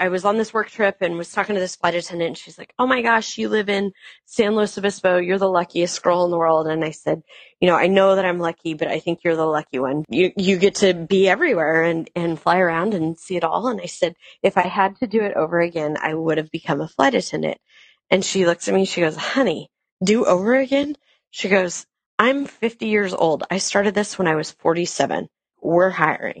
I was on this work trip and was talking to this flight attendant and she's like, Oh my gosh, you live in San Luis Obispo. You're the luckiest girl in the world. And I said, you know, I know that I'm lucky, but I think you're the lucky one. You, you get to be everywhere and, and fly around and see it all. And I said, if I had to do it over again, I would have become a flight attendant. And she looks at me, she goes, honey, do over again? She goes, I'm 50 years old. I started this when I was 47. We're hiring.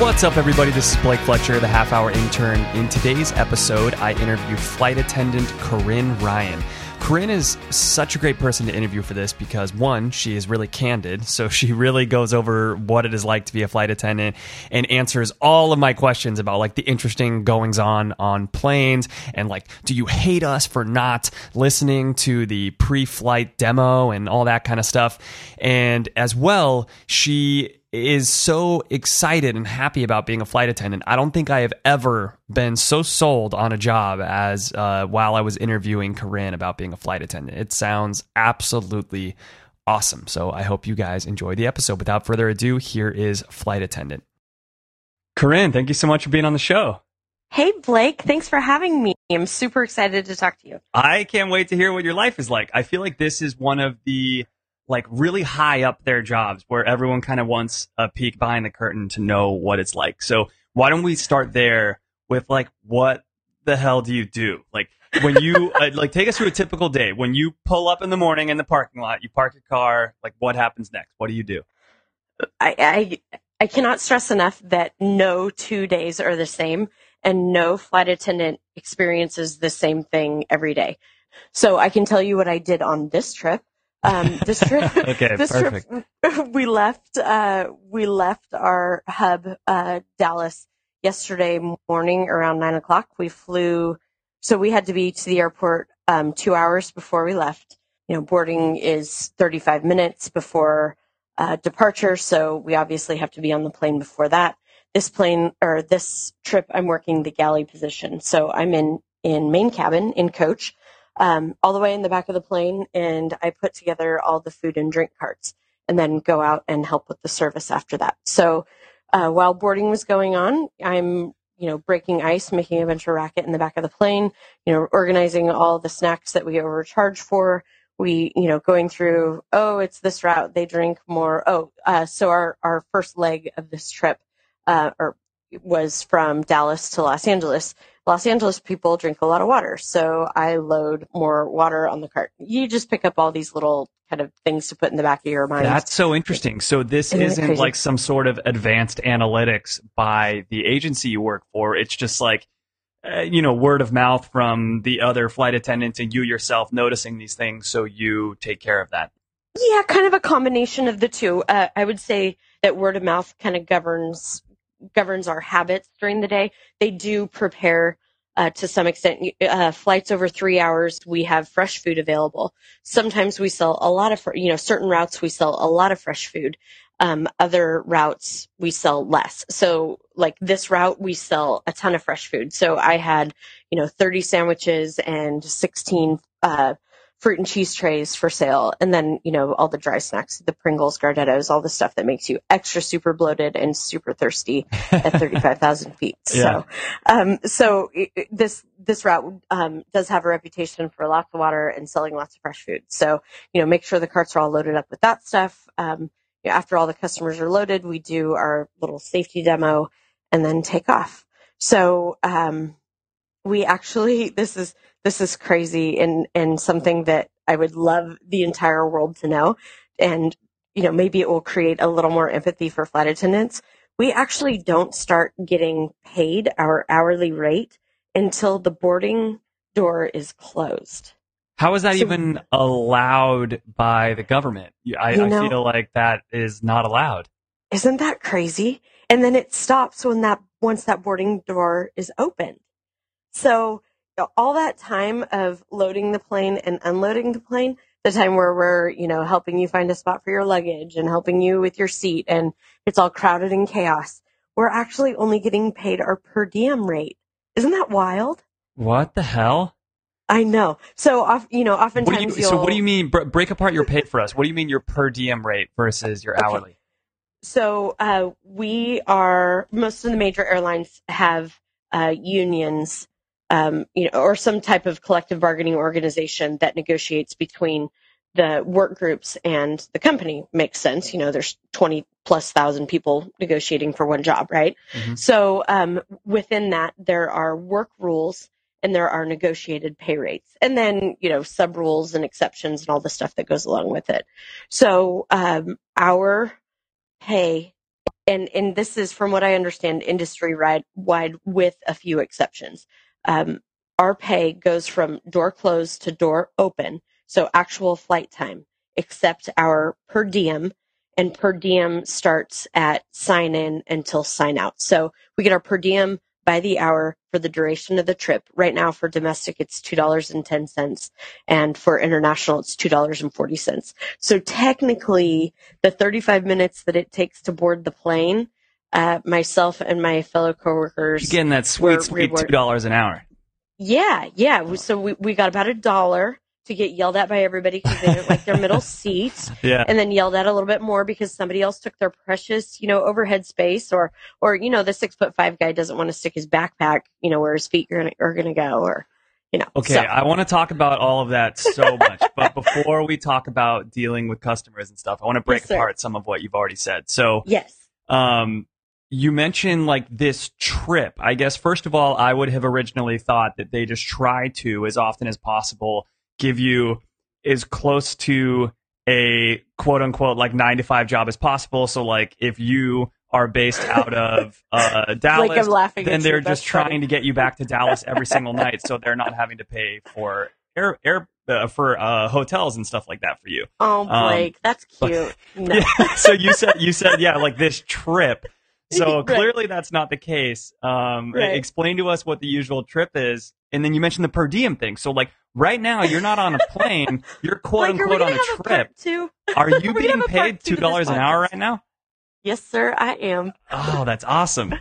What's up, everybody? This is Blake Fletcher, the half hour intern. In today's episode, I interview flight attendant Corinne Ryan. Corinne is such a great person to interview for this because one, she is really candid. So she really goes over what it is like to be a flight attendant and answers all of my questions about like the interesting goings on on planes and like, do you hate us for not listening to the pre flight demo and all that kind of stuff? And as well, she is so excited and happy about being a flight attendant. I don't think I have ever been so sold on a job as uh, while I was interviewing Corinne about being a flight attendant. It sounds absolutely awesome. So I hope you guys enjoy the episode. Without further ado, here is Flight Attendant. Corinne, thank you so much for being on the show. Hey, Blake, thanks for having me. I'm super excited to talk to you. I can't wait to hear what your life is like. I feel like this is one of the like really high up their jobs where everyone kind of wants a peek behind the curtain to know what it's like. So why don't we start there with like what the hell do you do? Like when you uh, like take us through a typical day. When you pull up in the morning in the parking lot, you park your car, like what happens next? What do you do? I, I, I cannot stress enough that no two days are the same and no flight attendant experiences the same thing every day. So I can tell you what I did on this trip. Um, this trip, Okay, this perfect. trip, we left, uh, we left our hub, uh, Dallas yesterday morning around nine o'clock. We flew, so we had to be to the airport, um, two hours before we left. You know, boarding is 35 minutes before, uh, departure. So we obviously have to be on the plane before that. This plane or this trip, I'm working the galley position. So I'm in, in main cabin in coach um, all the way in the back of the plane, and I put together all the food and drink carts, and then go out and help with the service after that. So uh, while boarding was going on, I'm you know breaking ice, making a bunch of racket in the back of the plane, you know organizing all the snacks that we overcharge for. We you know going through oh it's this route they drink more oh uh, so our our first leg of this trip uh, or was from Dallas to Los Angeles. Los Angeles people drink a lot of water, so I load more water on the cart. You just pick up all these little kind of things to put in the back of your mind. That's so interesting. So this Isn't isn't like some sort of advanced analytics by the agency you work for. It's just like, uh, you know, word of mouth from the other flight attendants and you yourself noticing these things. So you take care of that. Yeah, kind of a combination of the two. Uh, I would say that word of mouth kind of governs governs our habits during the day. They do prepare uh, to some extent. Uh, flights over three hours, we have fresh food available. Sometimes we sell a lot of, you know, certain routes we sell a lot of fresh food. Um, other routes we sell less. So like this route, we sell a ton of fresh food. So I had, you know, 30 sandwiches and 16, uh, fruit and cheese trays for sale. And then, you know, all the dry snacks, the Pringles, Gardettos, all the stuff that makes you extra super bloated and super thirsty at 35,000 feet. Yeah. So, um, so it, this, this route, um, does have a reputation for lots of water and selling lots of fresh food. So, you know, make sure the carts are all loaded up with that stuff. Um, you know, after all the customers are loaded, we do our little safety demo and then take off. So, um, we actually, this is, this is crazy and, and something that I would love the entire world to know. And, you know, maybe it will create a little more empathy for flight attendants. We actually don't start getting paid our hourly rate until the boarding door is closed. How is that So- even allowed by the government? I, You I feel like that is not allowed. Isn't that crazy? And then it stops when that once that boarding door is opened. So all that time of loading the plane and unloading the plane, the time where we're, you know, helping you find a spot for your luggage and helping you with your seat and it's all crowded and chaos, we're actually only getting paid our per diem rate. Isn't that wild? What the hell? I know. So, off, you know, What oftentimes you, you'll. so what do you mean? Break apart your pay for us. What do you mean your per diem rate versus your Okay. hourly? So uh, we are most of the major airlines have uh, unions, um, you know, or some type of collective bargaining organization that negotiates between the work groups and the company. Makes sense, you know. There's twenty plus thousand people negotiating for one job, right? Mhm. So um, within that, there are work rules and there are negotiated pay rates, and then you know sub rules and exceptions and all the stuff that goes along with it. So um, our pay and and this is from what I understand industry wide with a few exceptions. Um, our pay goes from door closed to door open, so actual flight time, except our per diem, and per diem starts at sign in until sign out. So we get our per diem by the hour for the duration of the trip. Right now for domestic it's two dollars and for international it's two dollars and forty cents. So technically, the 35 minutes that it takes to board the plane, uh, myself and my fellow coworkers. You're getting that sweet, sweet reward- two dollars an hour. Yeah, yeah. So we, we got about a dollar to get yelled at by everybody because they didn't like their middle seats Yeah. and then yelled at a little bit more because somebody else took their precious, you know, overhead space or, or, you know, the six foot five guy doesn't want to stick his backpack, you know, where his feet are going to, are to go or, you know. Okay, So- I want to talk about all of that so much, but before we talk about dealing with customers and stuff, I want to break Yes, apart some of what you've already said. So, yes. um, you mentioned like this trip. I guess first of all, I would have originally thought that they just try to, as often as possible, give you as close to a quote unquote like nine to five job as possible. So, like, if you are based out of uh, Dallas, Like I'm laughing then they're That's just trying funny. to get you back to Dallas every single night, so they're not having to pay for air air uh, for uh, hotels and stuff like that for you. Oh, Um, Blake, that's but- cute. No. Yeah. so you said you said yeah, like this trip. So Right. clearly that's not the case. Um, Right. Explain to us what the usual trip is, and then you mentioned the per diem thing. So like right now you're not on a plane, you're quote like, unquote on a a trip. two? Are you Are we gonna being a paid two dollars an hour right now? Yes, sir, I am. Oh, that's awesome.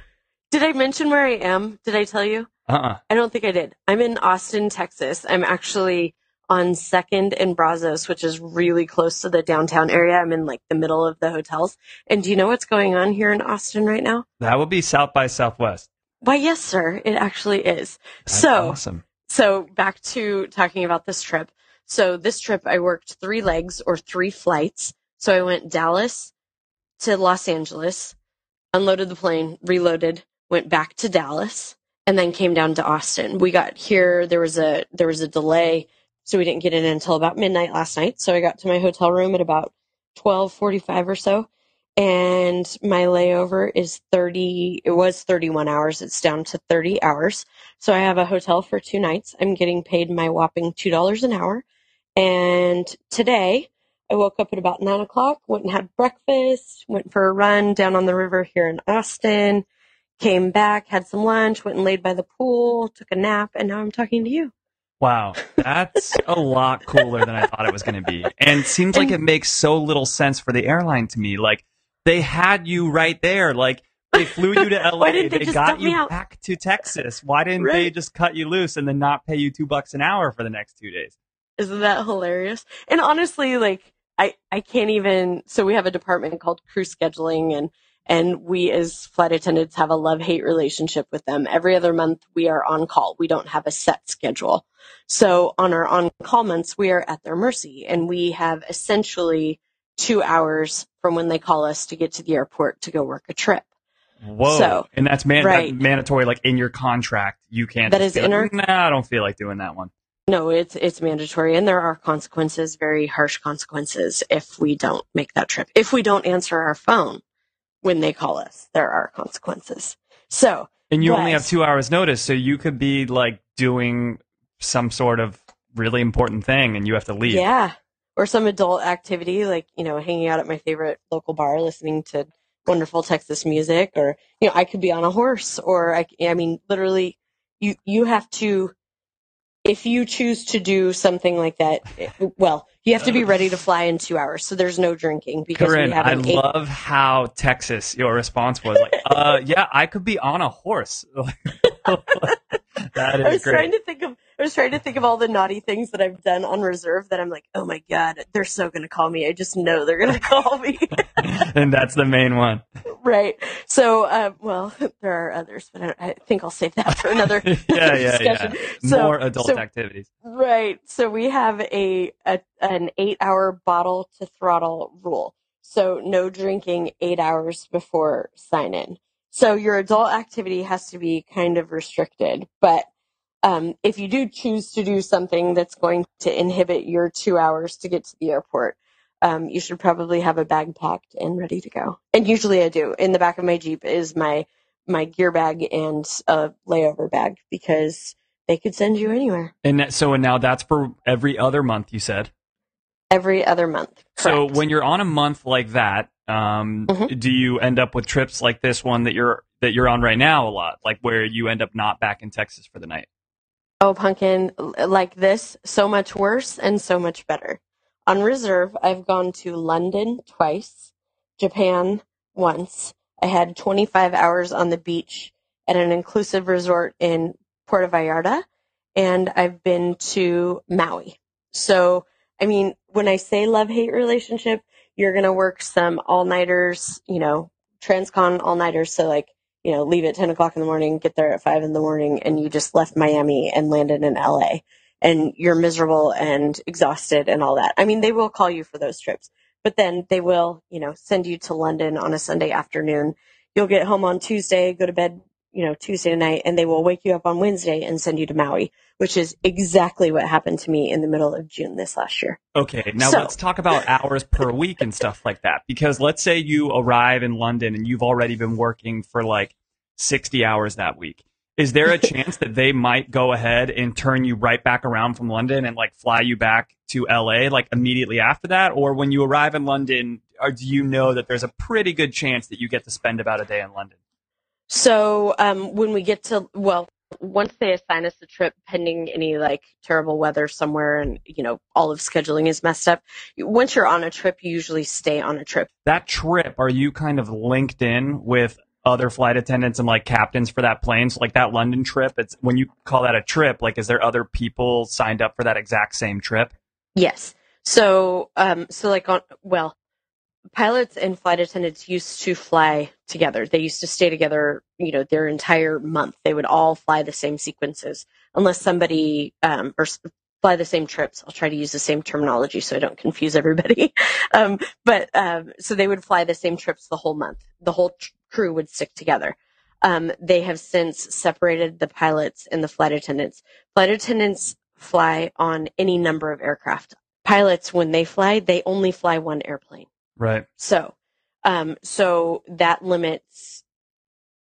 Did I mention where I am? Did I tell you? Uh uh I don't think I did. I'm in Austin, Texas. I'm actually on Second and Brazos, which is really close to the downtown area. I'm in like the middle of the hotels. And do you know what's going on here in Austin right now? That would be South by Southwest. Why, yes, sir. It actually is. That's so, awesome. so back to talking about this trip. So this trip, I worked three legs or three flights. So I went Dallas to Los Angeles, unloaded the plane, reloaded, went back to Dallas, and then came down to Austin. We got here. There was a there was a delay, so we didn't get in until about midnight last night. So I got to my hotel room at about twelve forty five or so, and my layover is thirty. It was thirty one hours. It's down to thirty hours. So I have a hotel for two nights. I'm getting paid my whopping two dollars an hour, and today. I woke up at about nine o'clock, went and had breakfast, went for a run down on the river here in Austin, came back, had some lunch, went and laid by the pool, took a nap, and now I'm talking to you. Wow, that's a lot cooler than I thought it was going to be. And seems like it makes so little sense for the airline to me. Like they had you right there. Like they flew you to LA. They they got you back to Texas. Why didn't they just cut you loose and then not pay you two bucks an hour for the next two days? Isn't that hilarious? And honestly, like I, I can't even so we have a department called crew scheduling and and we as flight attendants have a love hate relationship with them. Every other month we are on call. We don't have a set schedule. So on our on call months we are at their mercy and we have essentially two hours from when they call us to get to the airport to go work a trip. Whoa! So, and that's man- right. that's mandatory. Like in your contract, you can't. That is be like, Nah, I don't feel like doing that one. No, it's it's mandatory, and there are consequences, very harsh consequences, if we don't make that trip. If we don't answer our phone when they call us, there are consequences. So, And you only have two hours notice, so you could be like doing some sort of really important thing, and you have to leave. yeah, or some adult activity like you know hanging out at my favorite local bar, listening to wonderful Texas music, or you know I could be on a horse, or I, I mean literally, you you have to if you choose to do something like that, it- well, you have to be ready to fly in two hours. So there's no drinking because Corinne, we have I eight. love how Texas your response was like, uh, yeah, I could be on a horse. that I was is trying to think of I was trying to think of all the naughty things that I've done on reserve that I'm like, oh my god, they're so gonna call me. I just know they're gonna call me. and that's the main one. right. So, uh, well, there are others, but I, I think I'll save that for another yeah, yeah, yeah. So- More adult so- activities. Right. So we have a, a an eight hour bottle to throttle rule. So no drinking eight hours before sign in. So your adult activity has to be kind of restricted, but um, if you do choose to do something that's going to inhibit your two hours to get to the airport, um, you should probably have a bag packed and ready to go. And usually I do. In the back of my Jeep is my my gear bag and a layover bag because they could send you anywhere And that, so and now that's for every other month. You said. every other month. So when you're on a month like that, um, Mhm. do you end up with trips like this one that you're that you're on right now a lot, like where you end up not back in Texas for the night? Oh, pumpkin, like this, so much worse and so much better. On reserve, I've gone to London twice, Japan once. I had 25 hours on the beach at an inclusive resort in Puerto Vallarta, and I've been to Maui. So, I mean, when I say love hate relationship, you're going to work some all nighters, you know, transcon all nighters. So, like, you know, leave at 10 o'clock in the morning, get there at 5 in the morning, and you just left Miami and landed in LA. And you're miserable and exhausted and all that. I mean, they will call you for those trips, but then they will, you know, send you to London on a Sunday afternoon. You'll get home on Tuesday, go to bed, you know, Tuesday night, and they will wake you up on Wednesday and send you to Maui, which is exactly what happened to me in the middle of June this last year. Okay, now So- let's talk about hours per week and stuff like that. Because let's say you arrive in London and you've already been working for like 60 hours that week. Is there a chance that they might go ahead and turn you right back around from London and like fly you back to LA like immediately after that? Or when you arrive in London, or do you know that there's a pretty good chance that you get to spend about a day in London? So um, when we get to well, once they assign us a trip, pending any like terrible weather somewhere, and you know all of scheduling is messed up. Once you're on a trip, you usually stay on a trip. That trip, are you kind of linked in with other flight attendants and like captains for that plane? So like that London trip, it's when you call that a trip, like is there other people signed up for that exact same trip? Yes. So um, so like on well, pilots and flight attendants used to fly together. They used to stay together. You know, their entire month. They would all fly the same sequences, unless somebody um, or fly the same trips. I'll try to use the same terminology so I don't confuse everybody. um, but um, so they would fly the same trips the whole month. The whole tr- crew would stick together. Um, they have since separated the pilots and the flight attendants. Flight attendants fly on any number of aircraft. Pilots, when they fly, they only fly one airplane. Right. So, um, so that limits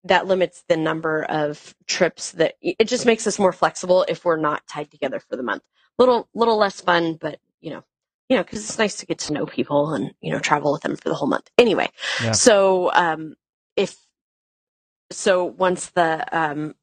that limits the number of trips that it just makes us more flexible if we're not tied together for the month. Little little less fun, but you know, you know, because it's nice to get to know people and you know travel with them for the whole month. Anyway, Yeah. so um, if so, once the um,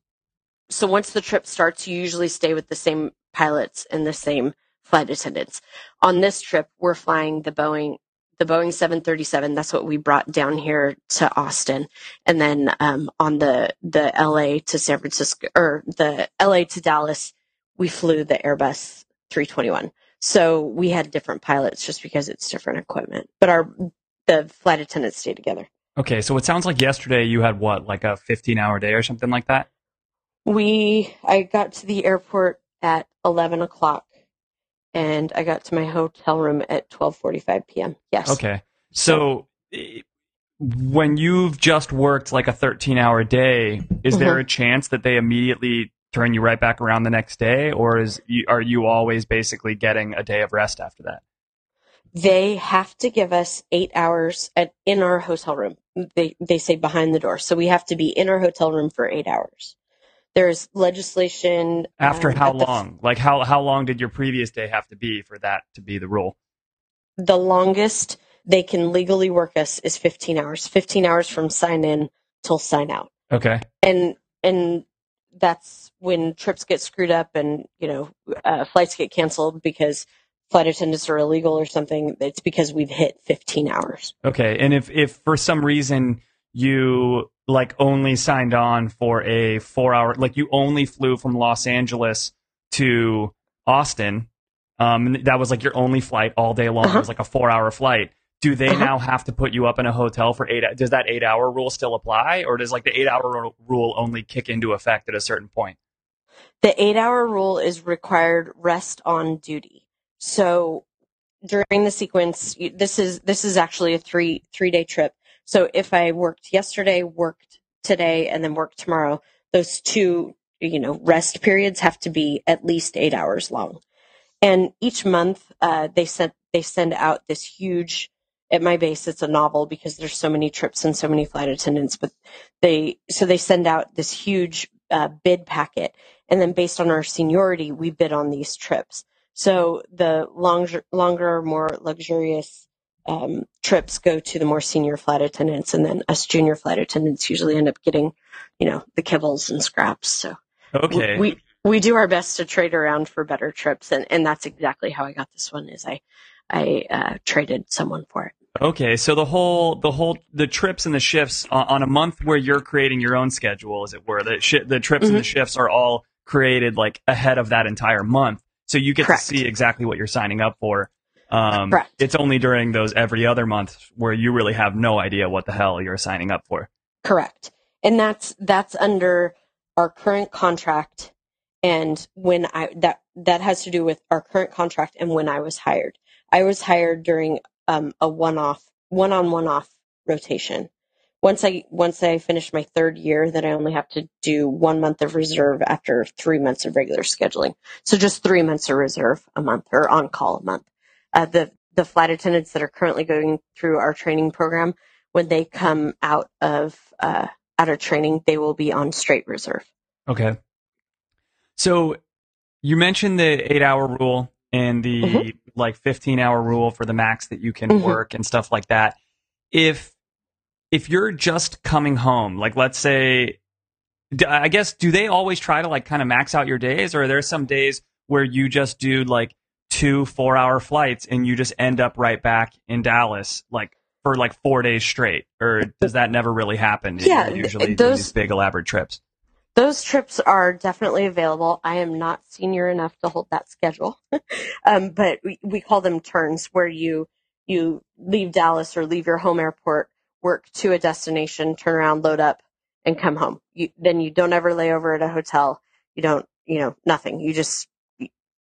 so once the trip starts, you usually stay with the same pilots and the same flight attendants. On this trip, we're flying the Boeing the Boeing 737. That's what we brought down here to Austin, and then um, on the the LA to San Francisco or the LA to Dallas, we flew the Airbus 321. So we had different pilots just because it's different equipment, but our the flight attendants stay together. Okay, so it sounds like yesterday you had what, like a 15 hour day or something like that? We I got to the airport at 11 o'clock, and I got to my hotel room at 12:45 p.m. Yes. Okay. So when you've just worked like a 13 hour day, is there Mm-hmm. a chance that they immediately turn you right back around the next day or is you, are you always basically getting a day of rest after that? They have to give us eight hours at in our hotel room. They they say behind the door, so we have to be in our hotel room for eight hours. There's legislation After um, how the- long? Like how how long did your previous day have to be for that to be the rule? the longest they can legally work us is 15 hours. 15 hours from sign in till sign out. Okay. and and that's when trips get screwed up and you know uh, flights get canceled because flight attendants are illegal or something. It's because we've hit 15 hours. Okay, and if if for some reason you like only signed on for a four hour, like you only flew from Los Angeles to Austin, um, that was like your only flight all day long. Uh-huh. It was like a four hour flight. Do they Uh-huh. now have to put you up in a hotel for eight? Does that eight hour rule still apply, or does like the eight hour rule only kick into effect at a certain point? The eight hour rule is required rest on duty. So during the sequence, this is this is actually a three three day trip. So if I worked yesterday, worked today, and then worked tomorrow, those two you know rest periods have to be at least eight hours long. And each month, uh, they send they send out this huge. At my base, it's a novel because there's so many trips and so many flight attendants. But they so they send out this huge uh, bid packet, and then based on our seniority, we bid on these trips. So the longer, longer, more luxurious um, trips go to the more senior flight attendants, and then us junior flight attendants usually end up getting, you know, the kibbles and scraps. So Okay, we we do our best to trade around for better trips, and and that's exactly how I got this one. Is I I uh, traded someone for it. Okay, so the whole the whole the trips and the shifts on, on a month where you're creating your own schedule, as it were, the shi the trips and the shifts are all created like ahead of that entire month, so you get Correct. to see exactly what you're signing up for. Um, Correct. It's only during those every other month where you really have no idea what the hell you're signing up for. Correct. And that's that's under our current contract and when I that that has to do with our current contract and when I was hired. I was hired during um, a one-off one-on one-off rotation. Once I once I finish my third year, then I only have to do one month of reserve after three months of regular scheduling. So just three months of reserve a month or on call a month. Uh, the the flight attendants that are currently going through our training program, when they come out of uh, out of training, they will be on straight reserve. Okay. So you mentioned the eight hour rule and the Mhm. like 15 hour rule for the max that you can Mhm. work and stuff like that. If, if you're just coming home, like let's say, I guess, do they always try to like kind of max out your days or are there some days where you just do like two four hour flights and you just end up right back in Dallas, like for like four days straight? Or does that never really happen? Yeah, usually those- these big elaborate trips. Those trips are definitely available. I am not senior enough to hold that schedule, um, but we, we call them turns, where you you leave Dallas or leave your home airport, work to a destination, turn around, load up, and come home. You, then you don't ever lay over at a hotel. You don't, you know, nothing. You just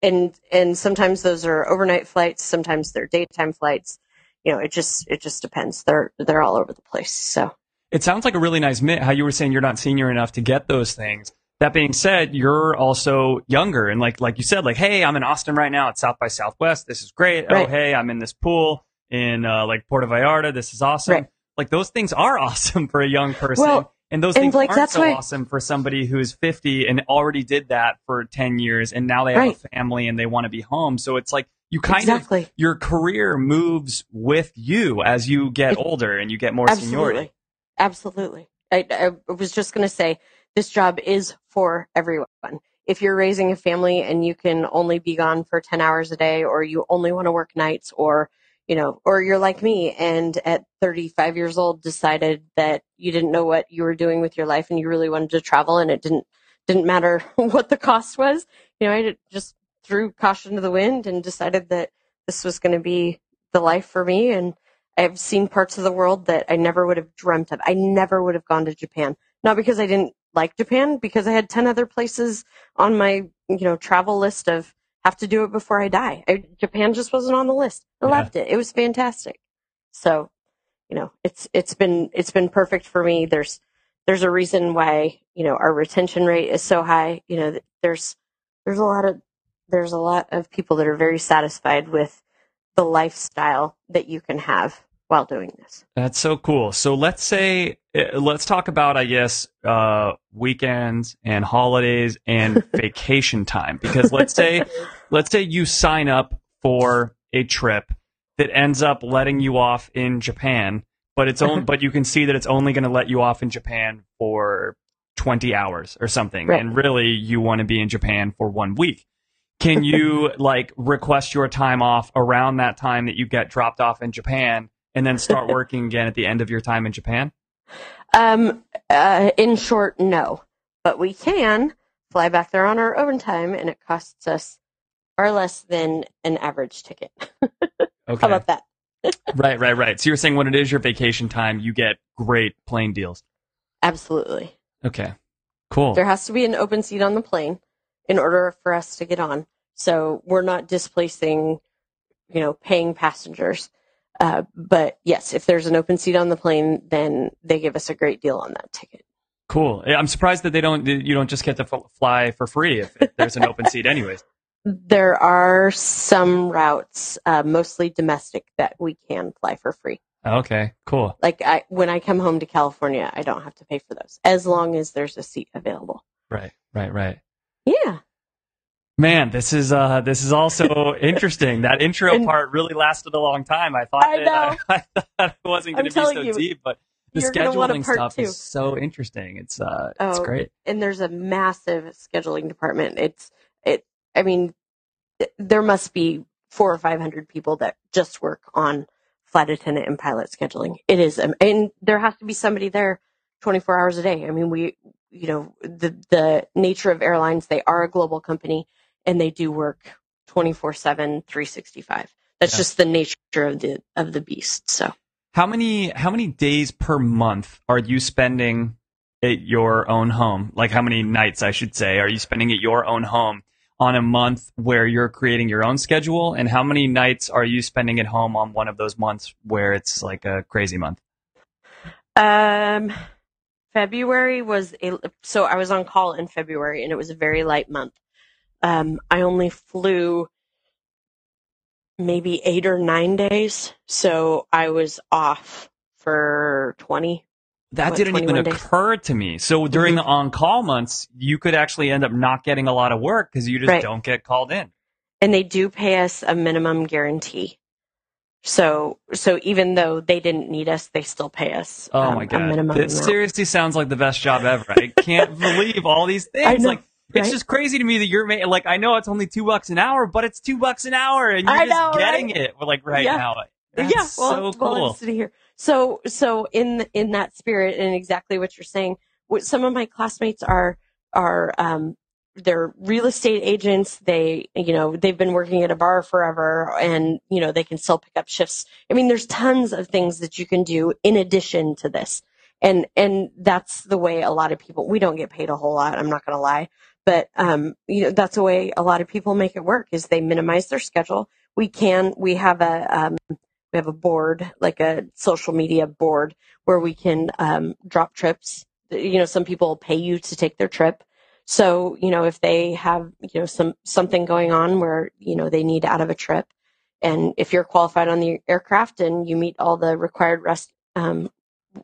and and sometimes those are overnight flights. Sometimes they're daytime flights. You know, it just it just depends. They're they're all over the place. So. It sounds like a really nice mit. How you were saying you're not senior enough to get those things. That being said, you're also younger, and like like you said, like hey, I'm in Austin right now at South by Southwest. This is great. Oh hey, I'm in this pool in uh, like Puerto Vallarta. This is awesome. Right. Like those things are awesome for a young person, Well, and those and, things like, aren't so why- awesome for somebody who's 50 and already did that for 10 years, and now they have Right. a family and they want to be home. So it's like you kind Exactly. of your career moves with you as you get It- older and you get more seniority. Absolutely. I, I was just going to say this job is for everyone. If you're raising a family and you can only be gone for 10 hours a day, or you only want to work nights, or, you know, or you're like me and at 35 years old decided that you didn't know what you were doing with your life and you really wanted to travel and it didn't, didn't matter what the cost was. You know, I just threw caution to the wind and decided that this was going to be the life for me. And I've seen parts of the world that I never would have dreamt of. I never would have gone to Japan. Not because I didn't like Japan, because I had 10 other places on my, you know, travel list of have to do it before I die. I, Japan just wasn't on the list. I Yeah. loved it. It was fantastic. So, you know, it's, it's been, it's been perfect for me. There's, there's a reason why, you know, our retention rate is so high. You know, there's, there's a lot of, there's a lot of people that are very satisfied with the lifestyle that you can have while doing this. That's so cool. So let's say, uh, let's talk about, I guess, uh, weekends and holidays and vacation time. Because let's say, let's say you sign up for a trip that ends up letting you off in Japan, but it's only, but you can see that it's only going to let you off in Japan for 20 hours or something. Right. And really, you want to be in Japan for one week. Can you like request your time off around that time that you get dropped off in Japan and then start working again at the end of your time in Japan? Um, uh, in short, no. But we can fly back there on our overtime, and it costs us far less than an average ticket. Okay. How about that? right, right, right. So you're saying when it is your vacation time, you get great plane deals. Absolutely. Okay. Cool. There has to be an open seat on the plane in order for us to get on. So we're not displacing, you know, paying passengers. Uh, but yes, if there's an open seat on the plane, then they give us a great deal on that ticket. Cool. I'm surprised that they don't. You don't just get to fly for free if, if there's an open seat, anyways. There are some routes, uh, mostly domestic, that we can fly for free. Okay. Cool. Like I, when I come home to California, I don't have to pay for those as long as there's a seat available. Right. Right. Right. Yeah. Man, this is uh this is also interesting. That intro And- part really lasted a long time. I thought I that. I, I thought it wasn't going to be so you, deep, but the you're gonna want a scheduling stuff two. is so interesting. It's uh it's Oh, great. and there's a massive scheduling department. It's it. I mean, there must be four or five hundred people that just work on flight attendant and pilot scheduling. It is, um, and there has to be somebody there twenty four hours a day. I mean, we, you know, the the nature of airlines, they are a global company, and they do work 24/7, 365. That's Yeah. just the nature of the of the beast. So. How many how many days per month are you spending at your own home? Like how many nights I should say are you spending at your own home on a month where you're creating your own schedule and how many nights are you spending at home on one of those months where it's like a crazy month? Um, February was a so I was on call in February and it was a very light month. Um, I only flew maybe eight or nine days, so I was off for twenty. That What, didn't even days? occur to me. So during Mhm. the on-call months, you could actually end up not getting a lot of work because you just Right. don't get called in. and they do pay us a minimum guarantee. So, so even though they didn't need us, they still pay us. Oh um, my A god, this amount. seriously sounds like the best job ever. I can't believe all these things. Know, like it's just crazy to me that you're ma- like I know it's only two bucks an hour, but it's two bucks an hour, and you're I just know, getting right? it like right Yeah. now. That's yeah, well, so well, cool. I'm sitting here. So, so in in that spirit, and exactly what you're saying, what some of my classmates are are um, they're real estate agents. They, you know, they've been working at a bar forever, and you know they can still pick up shifts. I mean, there's tons of things that you can do in addition to this, and and that's the way a lot of people. We don't get paid a whole lot. I'm not going to lie, but um, you know, that's the way a lot of people make it work. Is they minimize their schedule. We can. We have a um, we have a board, like a social media board, where we can um, drop trips. You know, some people pay you to take their trip. So, you know, if they have, you know, some something going on where, you know, they need out of a trip, and if you're qualified on the aircraft and you meet all the required rest um,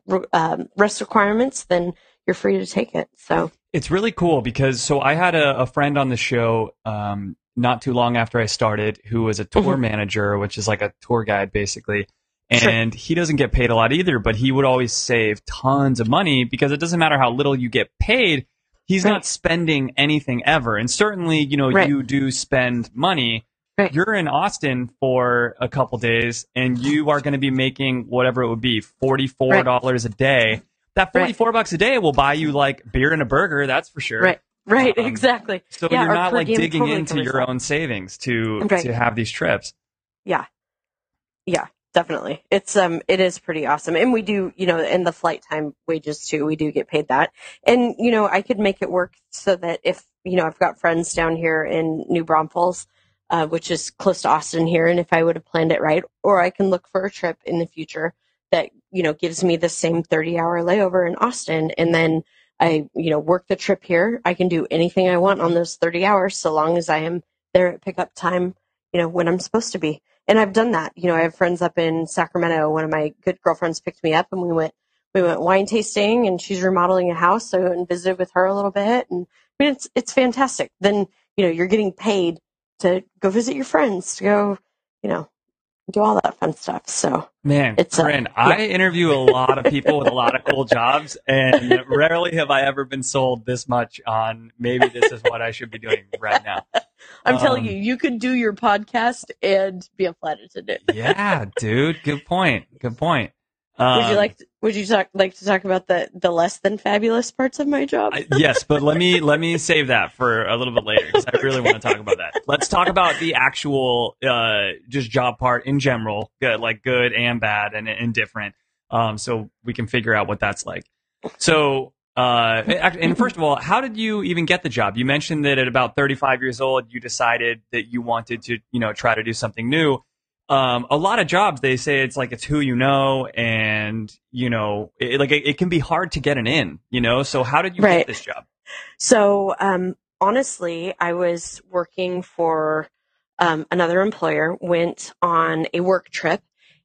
re- um, rest requirements, then you're free to take it. So, It's really cool because so I had a, a friend on the show um, not too long after I started who was a tour Mhm. manager, which is like a tour guide basically. Sure. And he doesn't get paid a lot either, but he would always save tons of money because it doesn't matter how little you get paid. He's Right. not spending anything ever. And certainly, you know, Right. you do spend money. Right. You're in Austin for a couple days and you are going to be making whatever it would be, $44 a day. That Right. 44 bucks a day will buy you like beer and a burger, that's for sure. right, right, Um, exactly. So Yeah, you're not like digging totally into your own savings to Right. to have these trips. Yeah. Yeah, definitely. It's um it is pretty awesome. And we do, you know, and the flight time wages too, we do get paid that. And, you know, I could make it work so that if, you know, I've got friends down here in New Braunfels, uh, which is close to Austin here, and if I would have planned it right, or I can look for a trip in the future that, you know, gives me the same 30 hour layover in Austin and then I, you know, work the trip here. I can do anything I want on those 30 hours so long as I am there at pickup time, you know, when I'm supposed to be and I've done that. You know, I have friends up in Sacramento. One of my good girlfriends picked me up, and we went we went wine tasting, and she's remodeling a house, so I went and visited with her a little bit, and I mean, it's it's fantastic. Then you know, you're getting paid to go visit your friends, to go, you know, do all that fun stuff. So Man, It's, uh, Corinne, I interview a lot of people with a lot of cool jobs, and rarely have I ever been sold this much on maybe this is what I should be doing right now. I'm telling Um, you, you could do your podcast and be a flight attendant. Yeah, dude. Good point. Good point. Um, would you like? To, would you talk like to talk about the the less than fabulous parts of my job? I- yes, but let me let me save that for a little bit later because I really want to talk about that. Let's talk about the actual uh, just job part in general, good, like good and bad and indifferent, um, so we can figure out what that's like. So, uh, and first of all, how did you even get the job? You mentioned that at about 35 years old, you decided that you wanted to, you know, try to do something new. Um, a lot of jobs, they say it's like it's who you know, and you know, it, like it, it can be hard to get an in, you know. So, how did you Right. get this job? So, um, honestly, I was working for um, another employer, went on a work trip,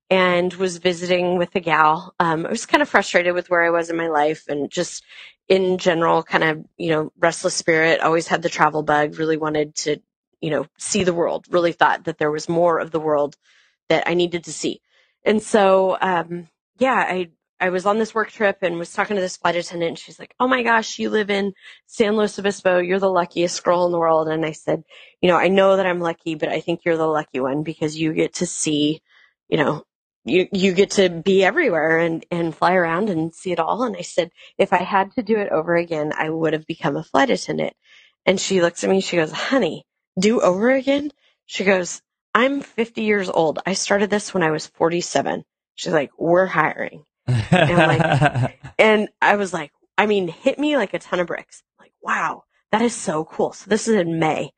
and was visiting with a gal. Um, I was kind of frustrated with where I was in my life and just in general, kind of, you know, restless spirit, always had the travel bug, really wanted to, you know, see the world, really thought that there was more of the world that I needed to see. And so, um, yeah, I, I was on this work trip and was talking to this flight attendant and she's like, Oh my gosh, you live in San Luis Obispo. You're the luckiest girl in the world. And I said, you know, I know that I'm lucky, but I think you're the lucky one because you get to see, you know, you, you get to be everywhere and, and fly around and see it all. And I said, if I had to do it over again, I would have become a flight attendant. And she looks at me, she goes, honey, do over again? She goes, I'm 50 years old. I started this when I was 47. She's like, we're hiring. And I was like, I mean, hit me like a ton of bricks. Like, wow, that is so cool. So this is in May.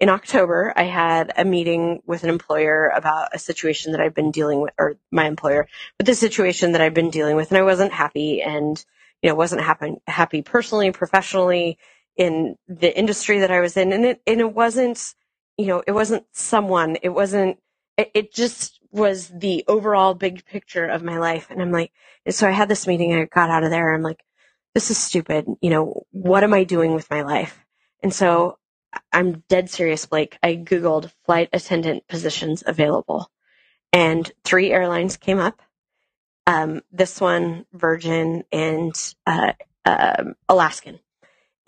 In October, I had a meeting with an employer about a situation that I've been dealing with, or my employer, with the situation that I've been dealing with, and I wasn't happy and, you know, wasn't happy, happy personally, professionally, in the industry that I was in. And it, and it wasn't, you know, it wasn't someone, it wasn't, it, it just was the overall big picture of my life. And I'm like, and so I had this meeting, and I got out of there, I'm like, this is stupid. You know, what am I doing with my life? And so I'm dead serious, Blake. I Googled flight attendant positions available and three airlines came up. Um, this one, Virgin and, uh, um, Alaskan.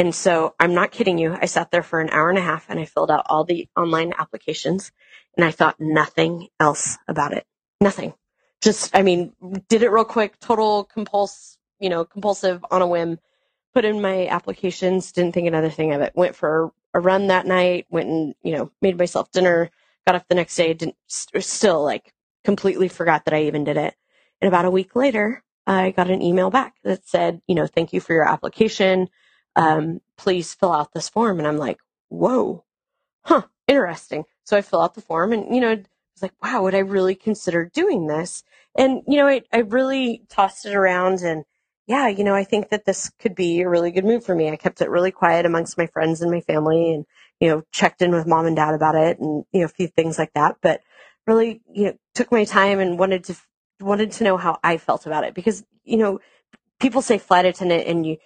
And so I'm not kidding you. I sat there for an hour and a half and I filled out all the online applications and I thought nothing else about it. Nothing. Just, I mean, did it real quick, total compulse, you know, compulsive on a whim, put in my applications, didn't think another thing of it. Went for a run that night, went and, you know, made myself dinner, got up the next day, didn't, st- still like completely forgot that I even did it. And about a week later, I got an email back that said, you know, thank you for your application. Um, please fill out this form. And I'm like, whoa, huh, interesting. So I fill out the form and, you know, I was like, wow, would I really consider doing this? And, you know, I, I really tossed it around and yeah, you know, I think that this could be a really good move for me. I kept it really quiet amongst my friends and my family and, you know, checked in with mom and dad about it and, you know, a few things like that, but really, you know, took my time and wanted to, wanted to know how I felt about it because, you know, people say flight attendant and you,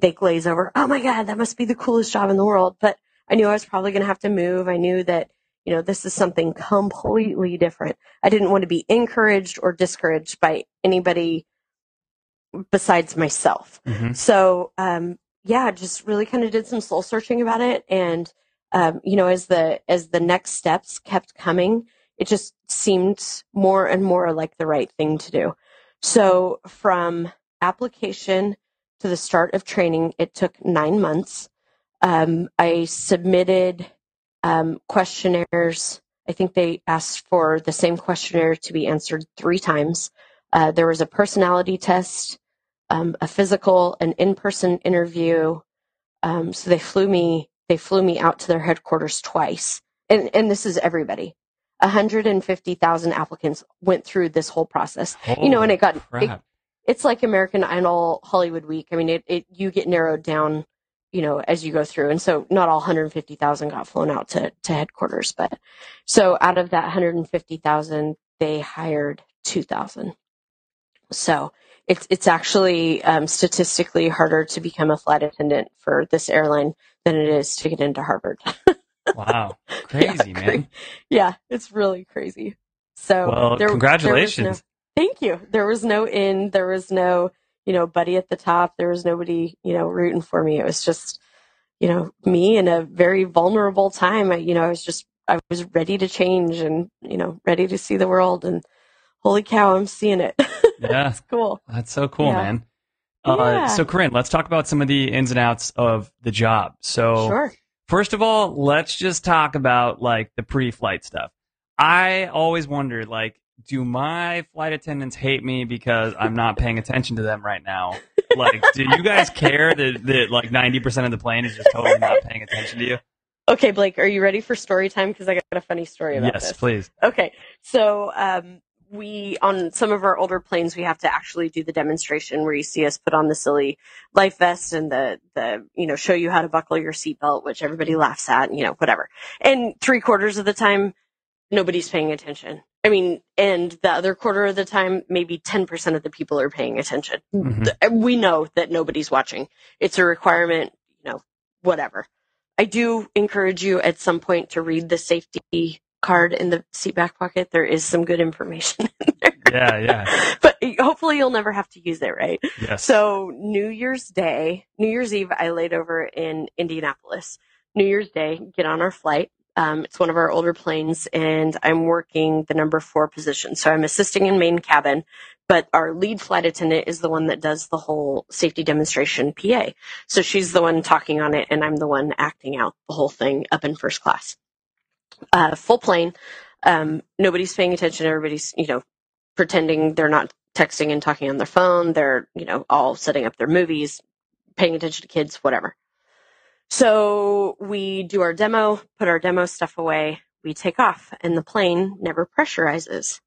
they glaze over, oh my God, that must be the coolest job in the world. But I knew I was probably going to have to move. I knew that, you know, this is something completely different. I didn't want to be encouraged or discouraged by anybody besides myself. Mhm. So, um, yeah, just really kind of did some soul searching about it. And, um, you know, as the, as the next steps kept coming, it just seemed more and more like the right thing to do. So from application to the start of training, it took nine months. Um, I submitted, um, questionnaires. I think they asked for the same questionnaire to be answered three times. Uh, there was a personality test, um, a physical, an in-person interview. Um, so they flew me, they flew me out to their headquarters twice. And, and this is everybody. 150,000 applicants went through this whole process. you know, and it got, it. It's like American Idol, Hollywood Week. I mean, it, it, you get narrowed down, you know, as you go through. And so not all 150,000 got flown out to, to headquarters, but so out of that 150,000, they hired 2,000. So it's, it's actually, um, statistically harder to become a flight attendant for this airline than it is to get into Harvard. Wow. Crazy, Yeah, man. yeah, it's really crazy. So Well, there- congratulations. there thank you. There was no in. There was no you know buddy at the top. There was nobody you know rooting for me. It was just you know me in a very vulnerable time. I, you know I was just I was ready to change and you know ready to see the world and holy cow I'm seeing it. Yeah. it's cool. That's so cool, Yeah. man. Uh, Yeah. So, Corinne, let's talk about some of the ins and outs of the job. So, Sure. first of all, let's just talk about like the pre-flight stuff. I always wondered, like, do my flight attendants hate me because I'm not paying attention to them right now? Like, do you guys care that, that like 90% of the plane is just totally not paying attention to you? Okay, Blake, are you ready for story time? Because I got a funny story about Yes, this. Yes, please. Okay, so um, we on some of our older planes we have to actually do the demonstration where you see us put on the silly life vest and the the you know show you how to buckle your seatbelt, which everybody laughs at, you know whatever. And three quarters of the time, nobody's paying attention. I mean, and the other quarter of the time, maybe ten percent of the people are paying attention. Mhm. We know that nobody's watching. It's a requirement, you know, whatever. I do encourage you at some point to read the safety card in the seat back pocket. There is some good information in there. Yeah, yeah. But hopefully you'll never have to use it, right? Yes. So New Year's Day, New Year's Eve, I laid over in Indianapolis. New Year's Day, get on our flight. Um, it's one of our older planes, and I'm working the number four position. So I'm assisting in main cabin, but our lead flight attendant is the one that does the whole safety demonstration PA. So she's the one talking on it, and I'm the one acting out the whole thing up in first class. Uh, full plane. Um, nobody's paying attention. Everybody's, you know, pretending they're not texting and talking on their phone. They're, you know, all setting up their movies, paying attention to kids, whatever. So we do our demo, put our demo stuff away, we take off, and the plane never pressurizes.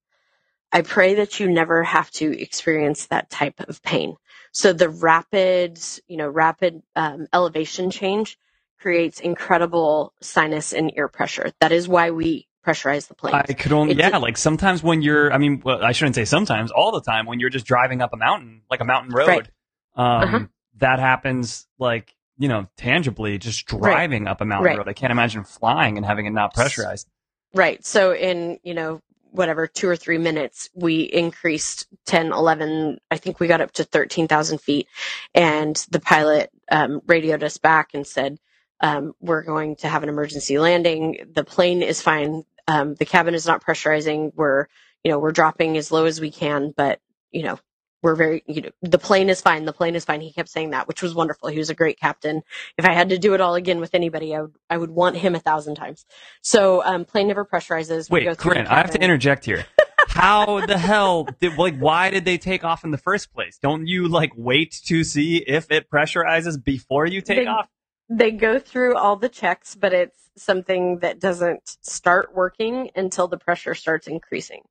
I pray that you never have to experience that type of pain. So the rapid, you know, rapid um, elevation change creates incredible sinus and ear pressure. That is why we pressurize the plane. I could only, yeah, like sometimes when you're, I mean, well, I shouldn't say sometimes, all the time when you're just driving up a mountain, like a mountain road, Right. um, Uh-huh. that happens like, you know, tangibly just driving up a mountain Right. road. I can't imagine flying and having it not pressurized. Right. So in, you know, whatever, two or three minutes, we increased 10, 11, I think we got up to 13,000 feet. And the pilot um, radioed us back and said, um, we're going to have an emergency landing. The plane is fine. Um, the cabin is not pressurizing. We're, you know, we're dropping as low as we can, but, you know, we're very, you know, the plane is fine. The plane is fine. He kept saying that, which was wonderful. He was a great captain. If I had to do it all again with anybody, I would, I would want him a thousand times. So, um, plane never pressurizes. We Wait, through the Corinne, I have to cabin. interject here. How the hell did, like, why did they take off in the first place? Don't you, like, wait to see if it pressurizes before you take They- off? They go through all the checks, but it's something that doesn't start working until the pressure starts increasing.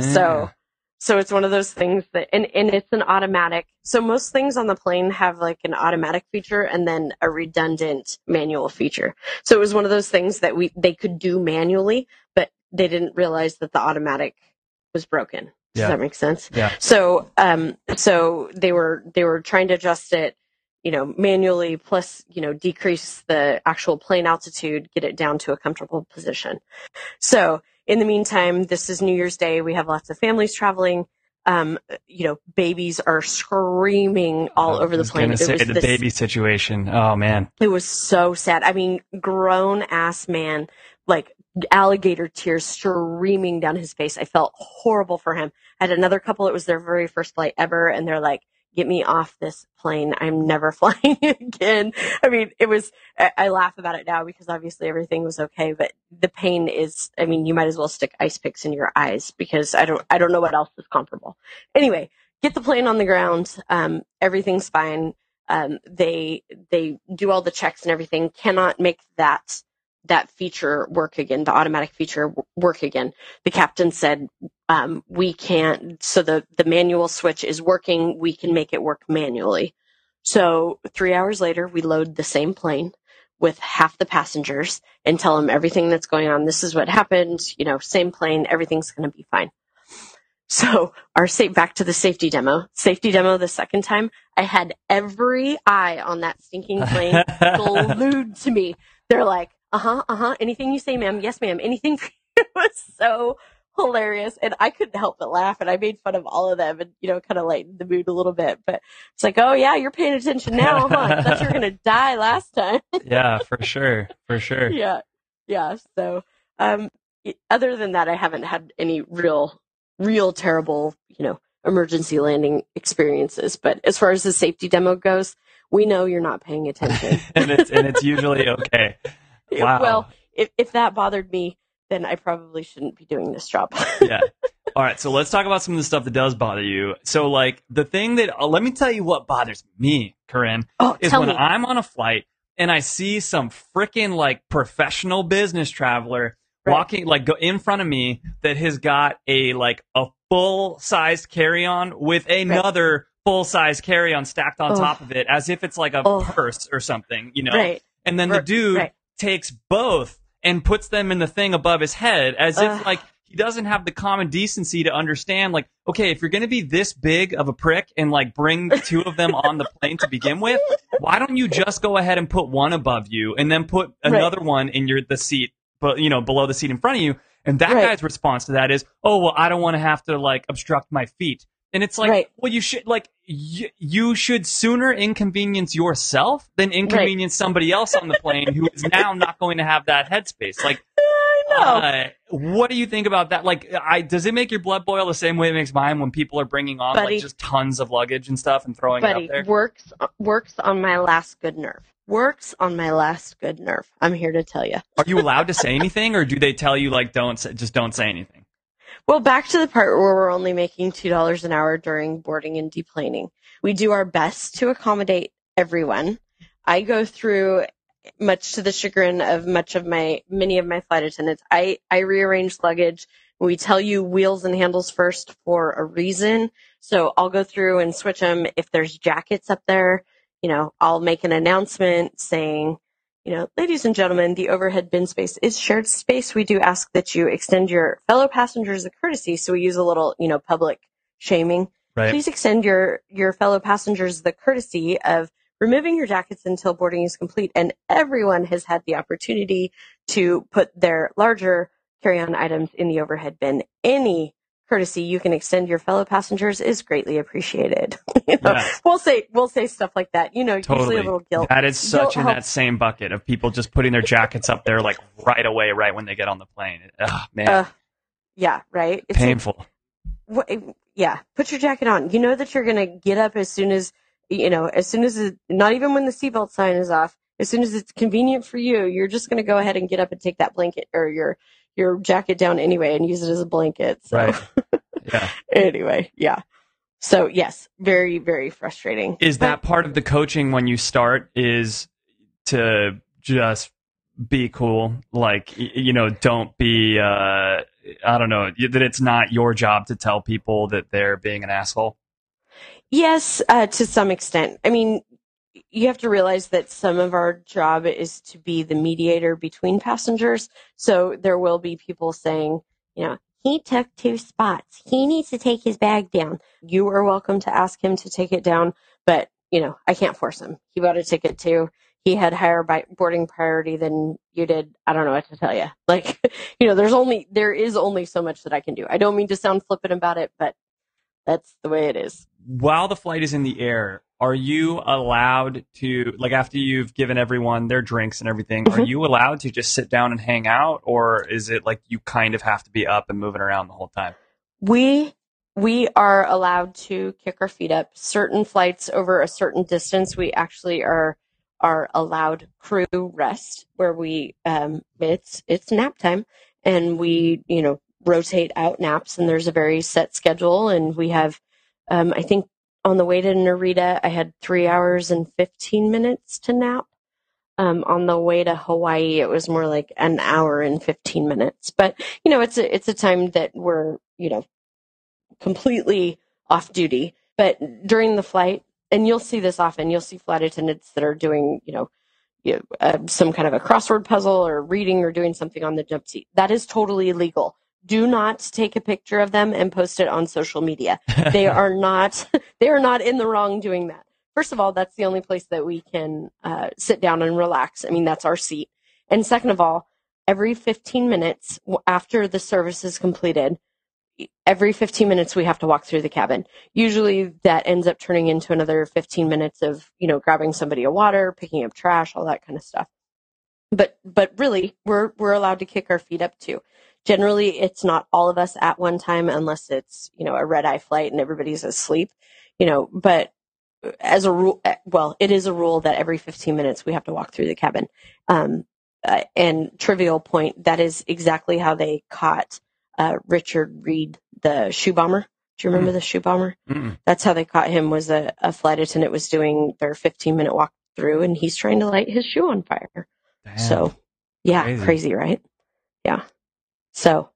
So, so it's one of those things that, and, and it's an automatic. So most things on the plane have like an automatic feature and then a redundant manual feature. So it was one of those things that we, they could do manually, but they didn't realize that the automatic was broken. Does Yeah. that make sense? Yeah. So, um, so they were, they were trying to adjust it, you know, manually plus, you know, decrease the actual plane altitude, get it down to a comfortable position. So in the meantime, this is New Year's Day. We have lots of families traveling. Um, you know, babies are screaming all I over the plane. Say the this- baby situation. Oh man. it was so sad. I mean, grown ass man, like alligator tears streaming down his face. I felt horrible for him. I had another couple. It was their very first flight ever, and they're like, "Get me off this plane. I'm never flying again." I mean, it was. I, laugh about it now because obviously everything was okay, but the pain is. I mean, you might as well stick ice picks in your eyes because I don't. I don't know what else is comparable. Anyway, get the plane on the ground. Um, everything's fine um, they they do all the checks and everything cannot make that that feature work again the automatic feature work again. The captain said um, we can't so the the manual switch is working we can make it work manually. So three hours later we load the same plane with half the passengers and tell them everything that's going on. This is what happened you know same plane everything's going to be fine. So our sa- back to the safety demo. Safety demo the second time, I had every eye on that stinking plane glued to me. They're like, uh huh, uh huh. Anything you say, ma'am. Yes, ma'am. Anything. it was so hilarious. And I couldn't help but laugh and I made fun of all of them and, you know, kind of lightened the mood a little bit. But it's like, oh yeah, you're paying attention now, huh? I thought you were going to die last time. yeah, for sure, for sure. yeah. Yeah. So, um, other than that, I haven't had any real, real terrible, you know, emergency landing experiences. But as far as the safety demo goes, we know you're not paying attention. and it's and it's usually okay. Wow. Well, if if that bothered me, then I probably shouldn't be doing this job. yeah. All right, so let's talk about some of the stuff that does bother you. So, like the thing that uh, let me tell you what bothers me, Corinne, Oh, is when me. I'm on a flight and I see some freaking like professional business traveler Right. walking like go in front of me that has got a like a full sized carry on with another full size carry on stacked on Ugh. top of it as if it's like a Ugh. purse or something, you know. Right. And then the dude right. Takes both and puts them in the thing above his head as if like he doesn't have the common decency to understand like okay if you're going to be this big of a prick and like bring two of them on the plane to begin with why don't you just go ahead and put one above you and then put Right. another one in your the seat but you know below the seat in front of you and that Right. guy's response to that is oh well i don't want to have to like obstruct my feet and it's like Right. well you should like y- you should sooner inconvenience yourself than inconvenience somebody else on the plane who is now not going to have that headspace like I know. uh, what do you think about that? Like, I does it make your blood boil the same way it makes mine when people are bringing on Buddy. like just tons of luggage and stuff and throwing it Buddy, up there? works works on my last good nerve. Works on my last good nerve. I'm here to tell you. Are you allowed to say anything, or do they tell you like don't say, just don't say anything? Well, back to the part where we're only making two dollars an hour during boarding and deplaning. We do our best to accommodate everyone. I go through much to the chagrin of much of my many of my flight attendants. I I rearrange luggage. We tell you wheels and handles first for a reason. So I'll go through and switch them. If there's jackets up there, you know, I'll make an announcement saying, you know, ladies and gentlemen, the overhead bin space is shared space. We do ask that you extend your fellow passengers a courtesy. So we use a little, you know, public shaming. Right. Please extend your, your fellow passengers the courtesy of removing your jackets until boarding is complete. And everyone has had the opportunity to put their larger carry-on items in the overhead bin. Any courtesy you can extend your fellow passengers is greatly appreciated. You know, Yeah. We'll say, we'll say stuff like that. You know, Totally. usually a little guilt. That is such Guilt in helps. that same bucket of people just putting their jackets up there like right away, right when they get on the plane. Ugh, man, Uh, yeah, right. It's like, painful. Yeah, put your jacket on. You know that you're gonna get up as soon as you know, as soon as it, not even when the seatbelt sign is off. As soon as it's convenient for you, you're just gonna go ahead and get up and take that blanket or your your jacket down anyway and use it as a blanket. So Right. Yeah. anyway, yeah. So yes, very very frustrating. Is But- that part of the coaching when you start? Is to just be cool, like you know, don't be. Uh, I don't know that it's not your job to tell people that they're being an asshole. Yes, uh, to some extent. I mean, you have to realize that some of our job is to be the mediator between passengers. So there will be people saying, you know, he took two spots. He needs to take his bag down. You are welcome to ask him to take it down, but you know, I can't force him. He bought a ticket too. He had higher boarding priority than you did. I don't know what to tell you. Like, you know, there's only, there is only so much that I can do. I don't mean to sound flippant about it, but that's the way it is. While the flight is in the air, are you allowed to like after you've given everyone their drinks and everything? Are Mhm. you allowed to just sit down and hang out, or is it like you kind of have to be up and moving around the whole time? we we are allowed to kick our feet up certain flights over a certain distance we actually are are allowed crew rest where we um it's it's nap time and we you know rotate out naps and there's a very set schedule and we have um i think on the way to narita i had three hours and 15 minutes to nap um, on the way to Hawaii, it was more like an hour and 15 minutes. But, you know, it's a, it's a time that we're, you know, completely off duty. But during the flight, and you'll see this often, you'll see flight attendants that are doing, you know, uh, some kind of a crossword puzzle or reading or doing something on the jump seat. That is totally illegal. Do not take a picture of them and post it on social media. They are not, they are not in the wrong doing that. First of all, that's the only place that we can uh, sit down and relax. I mean, that's our seat. And second of all, every 15 minutes after the service is completed, every 15 minutes we have to walk through the cabin. Usually that ends up turning into another 15 minutes of, you know, grabbing somebody a water, picking up trash, all that kind of stuff. But but really, we're we're allowed to kick our feet up too. Generally, it's not all of us at one time unless it's, you know, a red eye flight and everybody's asleep, you know, but as a rule, well, it is a rule that every 15 minutes we have to walk through the cabin. Um, uh, and trivial point, that is exactly how they caught uh, Richard Reid, the shoe bomber. Do you remember the shoe bomber? Mm-mm. That's how they caught him. Was a, a flight attendant was doing their 15 minute walk through, and he's trying to light his shoe on fire. Damn. So, yeah, Crazy. crazy. right? Yeah. So,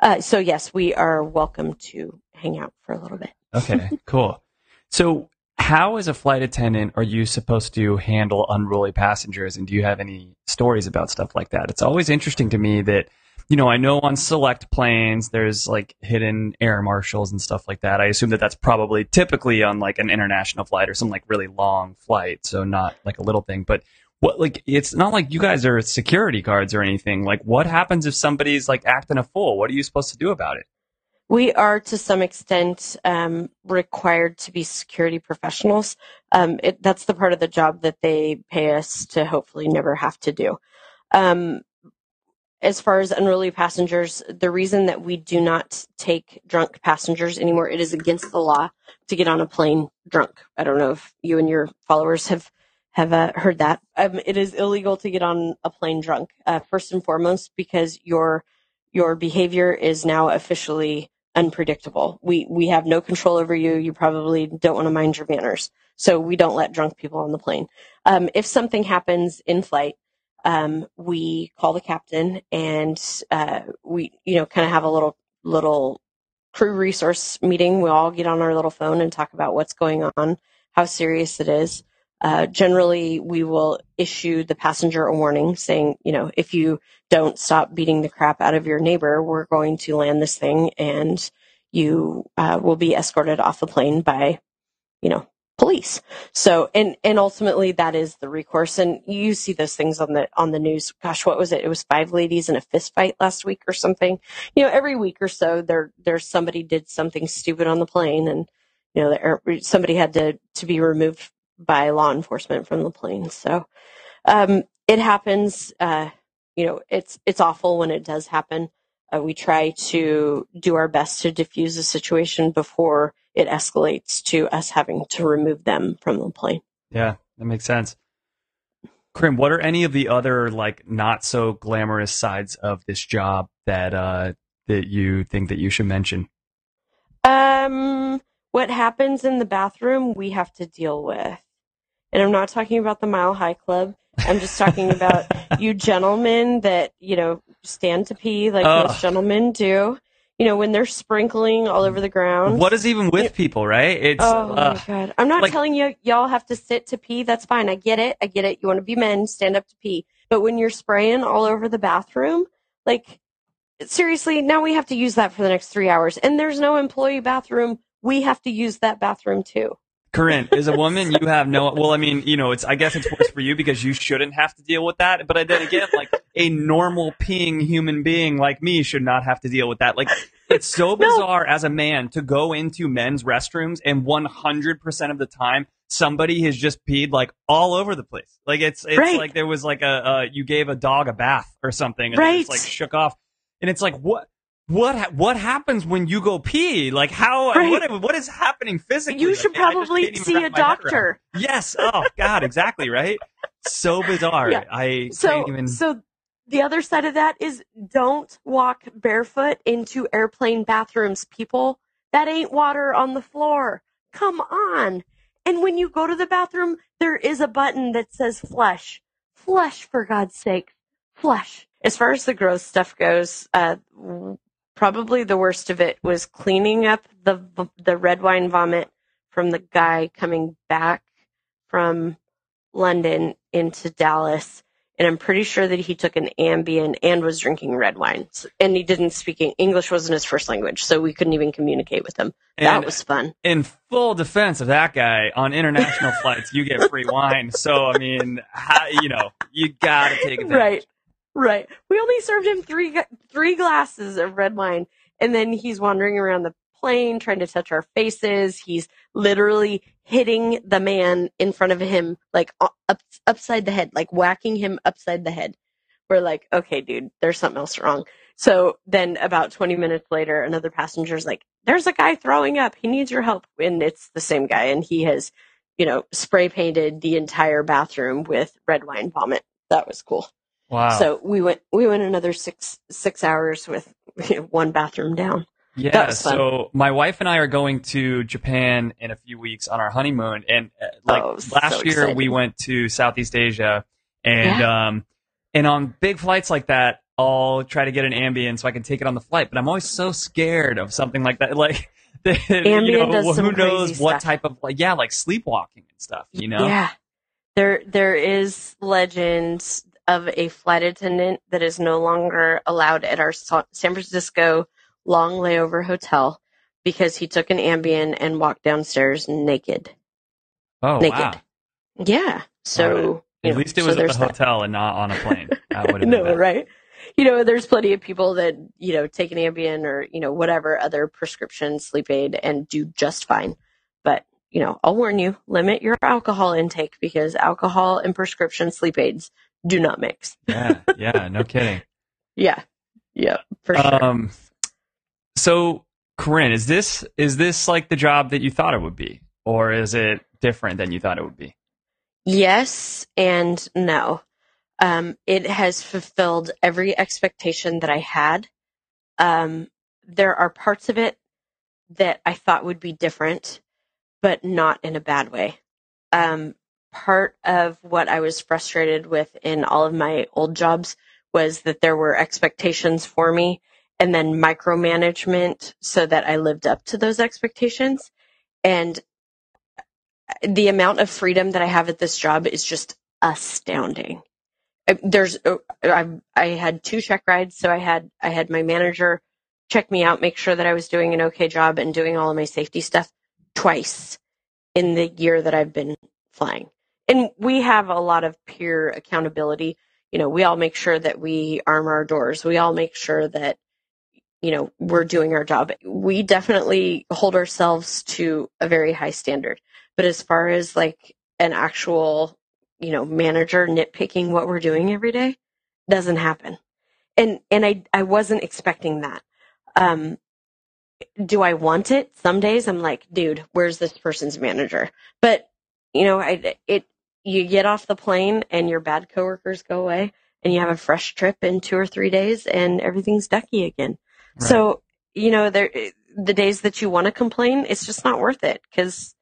uh, so yes, we are welcome to hang out for a little bit. Okay, cool. So, how, as a flight attendant, are you supposed to handle unruly passengers? And do you have any stories about stuff like that? It's always interesting to me that, you know, I know on select planes there's like hidden air marshals and stuff like that. I assume that that's probably typically on like an international flight or some like really long flight, so not like a little thing. But what, like, it's not like you guys are security guards or anything. Like, what happens if somebody's like acting a fool? What are you supposed to do about it? We are to some extent um, required to be security professionals. Um, it, that's the part of the job that they pay us to hopefully never have to do. Um, as far as unruly passengers, the reason that we do not take drunk passengers anymore, it is against the law to get on a plane drunk. I don't know if you and your followers have have uh, heard that. Um, it is illegal to get on a plane drunk. Uh, first and foremost, because your your behavior is now officially unpredictable. We we have no control over you. You probably don't want to mind your manners, so we don't let drunk people on the plane. Um, if something happens in flight, um, we call the captain and uh, we you know kind of have a little little crew resource meeting. We all get on our little phone and talk about what's going on, how serious it is. Uh, generally, we will issue the passenger a warning saying, you know, if you don't stop beating the crap out of your neighbor, we're going to land this thing and you uh, will be escorted off the plane by, you know, police. So, and, and ultimately that is the recourse. And you see those things on the, on the news. Gosh, what was it? It was five ladies in a fist fight last week or something. You know, every week or so there, there's somebody did something stupid on the plane and, you know, there, somebody had to, to be removed by law enforcement from the plane. So, um, it happens, uh, you know, it's, it's awful when it does happen. Uh, we try to do our best to diffuse the situation before it escalates to us having to remove them from the plane. Yeah, that makes sense. Corinne, what are any of the other like not so glamorous sides of this job that uh that you think that you should mention? Um, what happens in the bathroom, we have to deal with. And I'm not talking about the Mile High Club. I'm just talking about you gentlemen that, you know, stand to pee like most gentlemen do. You know, when they're sprinkling all over the ground. What is even with people, right? It's Oh uh, my god! I'm not like- telling you y'all have to sit to pee. That's fine. I get it. I get it. You want to be men, stand up to pee. But when you're spraying all over the bathroom, like seriously, now we have to use that for the next three hours. And there's no employee bathroom. We have to use that bathroom too. Corinne, as a woman, you have no. Well, I mean, you know, it's. I guess it's worse for you because you shouldn't have to deal with that. But then again, like a normal peeing human being like me should not have to deal with that. Like it's so bizarre as a man to go into men's restrooms and 100% of the time somebody has just peed like all over the place. Like it's it's Right. like there was like a uh, you gave a dog a bath or something and Right. just like shook off. And it's like what what ha- what happens when you go pee? Like how Right. what what is happening physically? You should just probably see a my head around doctor. Yes. Oh God, exactly right. So bizarre. Yeah. I So, can't even. so the other side of that is don't walk barefoot into airplane bathrooms, people. That ain't water on the floor. Come on. And when you go to the bathroom, there is a button that says flush. Flush, for God's sake. Flush. As far as the gross stuff goes, uh, probably the worst of it was cleaning up the the red wine vomit from the guy coming back from London into Dallas, and I'm pretty sure that he took an Ambien and was drinking red wine, and he didn't speak Eng- English wasn't his first language, so we couldn't even communicate with him. that was fun. in full defense of that guy, on international flights, you get free wine. So I mean, how, you know, you gotta take advantage. Right, right. We only served him three three glasses of red wine, And then he's wandering around the plane trying to touch our faces. He's literally hitting the man in front of him, like up, upside the head, like whacking him upside the head. We're like, okay, dude, there's something else wrong. So then about 20 minutes later, another passenger's like, there's a guy throwing up. He needs your help. And it's the same guy. And he has, you know, spray painted the entire bathroom with red wine vomit. That was cool. Wow. So we went, we went another six, six hours with you know, one bathroom down. Yeah, That was fun. so my wife and I are going to Japan in a few weeks on our honeymoon, and uh, like Oh, so last year we went to Southeast Asia, and um, and on big flights like that, I'll try to get an Ambien so I can take it on the flight, but I'm always so scared of something like that, like. that, you Ambien know, does who some knows crazy what stuff. type of like yeah like sleepwalking and stuff you know Yeah. There there is legend of a flight attendant that is no longer allowed at our San Francisco long layover hotel because he took an Ambien and walked downstairs naked. oh naked. wow Yeah. So you at know, least it so was at there's the that. hotel and not on a plane that no, right? You know, there's plenty of people that, you know, take an Ambien or, you know, whatever other prescription sleep aid and do just fine. But, you know, I'll warn you, limit your alcohol intake because alcohol and prescription sleep aids do not mix. yeah yeah no kidding Yeah. Yeah, for sure. Um, so Corinne, is this is this like the job that you thought it would be, or is it different than you thought it would be? Yes and no. Um, it has fulfilled every expectation that I had. Um, there are parts of it that I thought would be different, but not in a bad way. Um, part of what I was frustrated with in all of my old jobs was that there were expectations for me and then micromanagement so that I lived up to those expectations. And the amount of freedom that I have at this job is just astounding. I- There's, uh, I, I had two check rides, so I had, I had my manager check me out, make sure that I was doing an okay job and doing all of my safety stuff twice in the year that I've been flying. And we have a lot of peer accountability. You know, we all make sure that we arm our doors. We all make sure that, you know, we're doing our job. We definitely hold ourselves to a very high standard. But as far as like an actual, you know, manager nitpicking what we're doing every day, doesn't happen. And and I I wasn't expecting that. Um do I want it? Some days I'm like, dude, where's this person's manager? But you know, I it you get off the plane and your bad coworkers go away and you have a fresh trip in 2 or 3 days and everything's ducky again. Right. So, you know, there the days that you want to complain, it's just not worth it cuz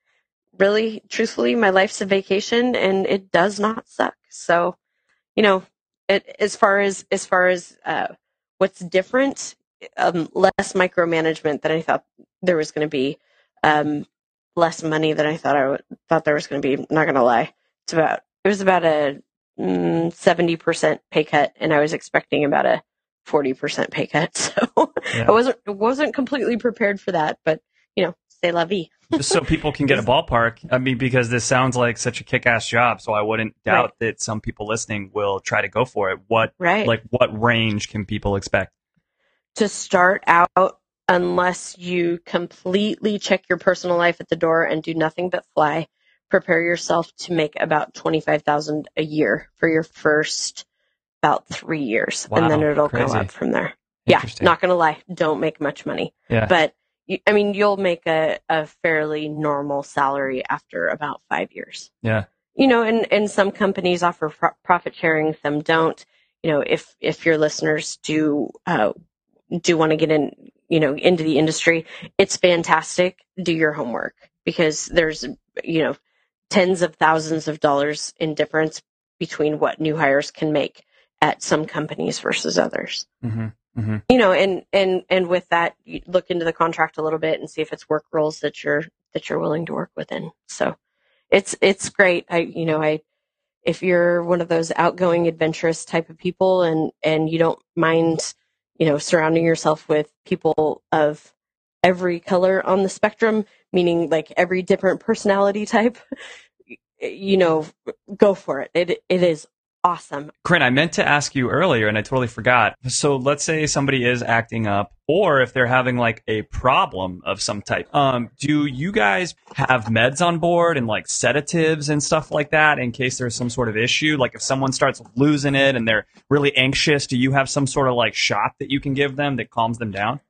really truthfully my life's a vacation and it does not suck. So, you know, it, as far as as far as uh what's different, um less micromanagement than I thought there was going to be. Um less money than I thought I thought there was going to be. Not going to lie. It's about it was about a mm, seventy percent pay cut, and I was expecting about a forty percent pay cut. So Yeah. I wasn't wasn't completely prepared for that. But you know, say la vie. Just so people can get a ballpark. I mean, because this sounds like such a kick-ass job, so I wouldn't doubt that some people listening will try to go for it. What Right. like what range can people expect? to start out unless you completely check your personal life at the door and do nothing but fly prepare yourself to make about 25,000 a year for your first about 3 years and then it'll crazy. go up from there yeah not going to lie don't make much money Yeah. but you, i mean you'll make a, a fairly normal salary after about 5 years yeah. you know, and, and some companies offer pro- profit sharing, some don't. You know, if if your listeners do uh, do want to get in, you know, into the industry, it's fantastic. Do your homework because there's you know tens of thousands of dollars in difference between what new hires can make at some companies versus others. hmm hmm You know, and and and with that, you look into the contract a little bit and see if it's work roles that you're that you're willing to work within. So it's it's great. I you know I if you're one of those outgoing, adventurous type of people, and and you don't mind you know surrounding yourself with people of every color on the spectrum, meaning like every different personality type, you know, go for it. It it is awesome. Corinne, I meant to ask you earlier and I totally forgot. So let's say somebody is acting up or if they're having like a problem of some type. Um, do you guys have meds on board and like sedatives and stuff like that in case there's some sort of issue? Like if someone starts losing it and they're really anxious, do you have some sort of like shot that you can give them that calms them down?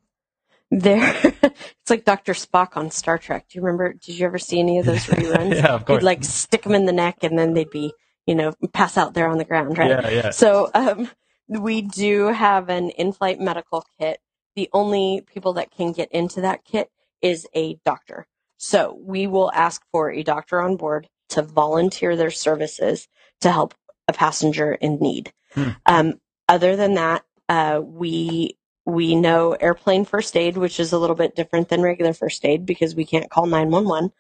There, it's like Dr. Spock on Star Trek. Do you remember? Did you ever see any of those reruns? Yeah, of course. He'd like stick them in the neck and then they'd be, you know, pass out there on the ground, right? Yeah, yeah. So, um, we do have an in-flight medical kit. The only people that can get into that kit is a doctor. So we will ask for a doctor on board to volunteer their services to help a passenger in need. Hmm. Um, other than that, uh, we we know airplane first aid, which is a little bit different than regular first aid because we can't call 911.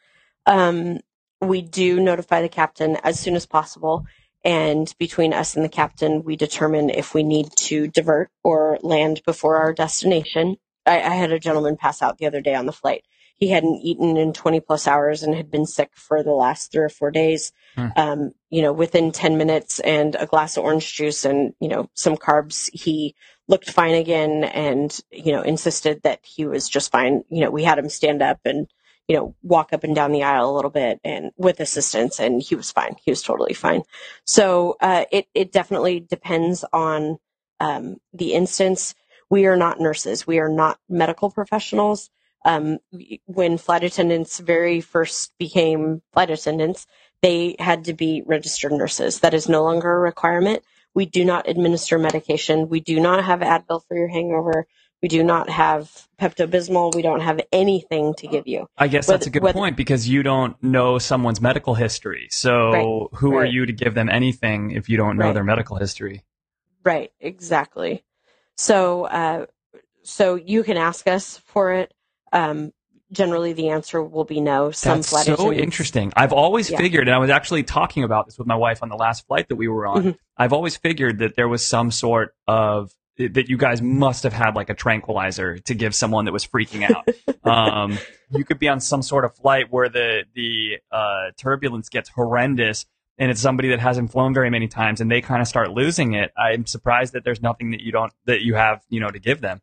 Um, we do notify the captain as soon as possible. And between us and the captain, we determine if we need to divert or land before our destination. I, I had a gentleman pass out the other day on the flight. He hadn't eaten in 20 plus hours and had been sick for the last three or four days. Hmm. Um, you know, within 10 minutes and a glass of orange juice and, you know, some carbs, he looked fine again and, you know, insisted that he was just fine. You know, we had him stand up and, you know, walk up and down the aisle a little bit and with assistance and he was fine. He was totally fine. So, uh, it, it definitely depends on, um, the instance. We are not nurses. We are not medical professionals. Um, when flight attendants very first became flight attendants, they had to be registered nurses. That is no longer a requirement. We do not administer medication. We do not have Advil for your hangover. We do not have Pepto Bismol. We don't have anything to give you. I guess that's Whether- a good whether- point because you don't know someone's medical history. So Right, who are you to give them anything if you don't know Right. their medical history? Right, exactly. So, uh, so you can ask us for it. Um, generally, the answer will be no. Some That's flight so attendants- interesting. I've always Yeah. figured, and I was actually talking about this with my wife on the last flight that we were on. Mhm. I've always figured that there was some sort of that you guys must have had like a tranquilizer to give someone that was freaking out. um, you could be on some sort of flight where the the uh, turbulence gets horrendous, and it's somebody that hasn't flown very many times, and they kind of start losing it. I'm surprised that there's nothing that you don't that you have you know to give them.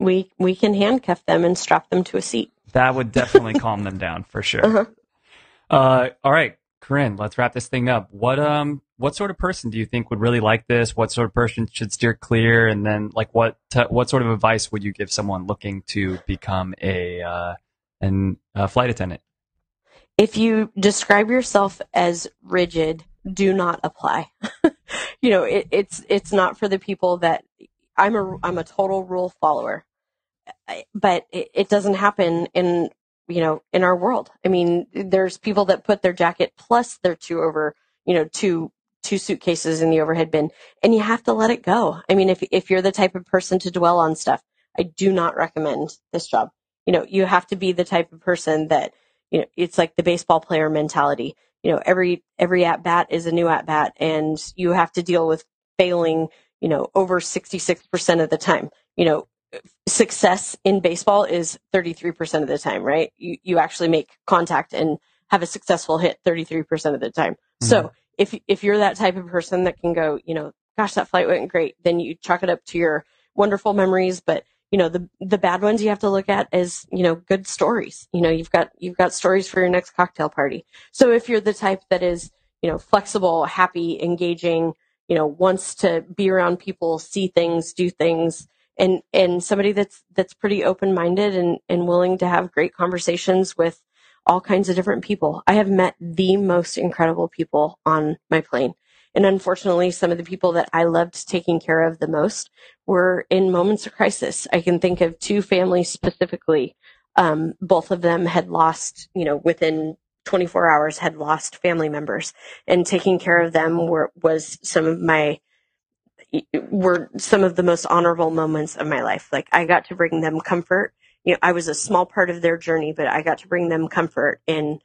We we can handcuff them and strap them to a seat. That would definitely calm them down for sure. Uh-huh. Uh, all right, Corinne, let's wrap this thing up. What um, what sort of person do you think would really like this? What sort of person should steer clear? And then, like, what t- what sort of advice would you give someone looking to become a uh, an a flight attendant? If you describe yourself as rigid, do not apply. you know, it, it's it's not for the people that I'm a I'm a total rule follower, but it, it doesn't happen in you know in our world. I mean, there's people that put their jacket plus their two over you know two two suitcases in the overhead bin, and you have to let it go. I mean, if if you're the type of person to dwell on stuff, I do not recommend this job. You know, you have to be the type of person that you know it's like the baseball player mentality you know every every at bat is a new at bat and you have to deal with failing you know over 66% of the time you know success in baseball is 33% of the time right? You you actually make contact and have a successful hit 33% of the time. Mm-hmm. So if if you're that type of person that can go you know gosh that flight went great then you chalk it up to your wonderful memories. But you know the the bad ones you have to look at as you know good stories. You know you've got you've got stories for your next cocktail party. So if you're the type that is you know flexible happy engaging you know wants to be around people see things do things and and somebody that's that's pretty open minded and and willing to have great conversations with all kinds of different people i have met the most incredible people on my plane and unfortunately some of the people that i loved taking care of the most were in moments of crisis. I can think of two families specifically. Um, both of them had lost, you know, within 24 hours had lost family members and taking care of them were, was some of my, were some of the most honorable moments of my life. Like I got to bring them comfort. You know, I was a small part of their journey, but I got to bring them comfort in,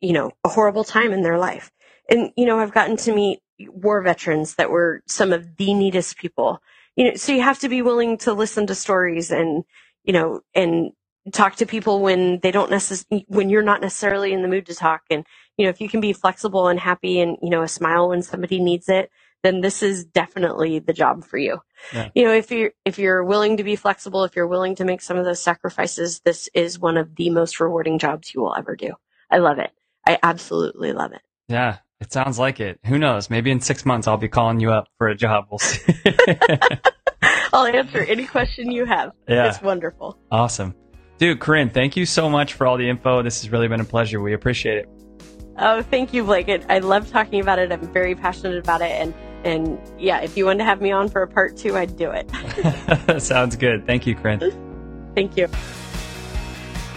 you know, a horrible time in their life. And, you know, I've gotten to meet war veterans that were some of the neatest people you know, so you have to be willing to listen to stories and, you know, and talk to people when they don't necessarily, when you're not necessarily in the mood to talk. And, you know, if you can be flexible and happy and, you know, a smile when somebody needs it, then this is definitely the job for you. Yeah. You know, if you're, if you're willing to be flexible, if you're willing to make some of those sacrifices, this is one of the most rewarding jobs you will ever do. I love it. I absolutely love it. Yeah, it sounds like it. Who knows? Maybe in six months I'll be calling you up for a job. We'll see. I'll answer any question you have. Yeah. It's wonderful. awesome. Dude, Corinne, thank you so much for all the info. This has really been a pleasure. We appreciate it. Oh, thank you, Blake. I love talking about it. I'm very passionate about it. And, and yeah, if you wanted to have me on for a part two, I'd do it. Sounds good. Thank you, Corinne. thank you.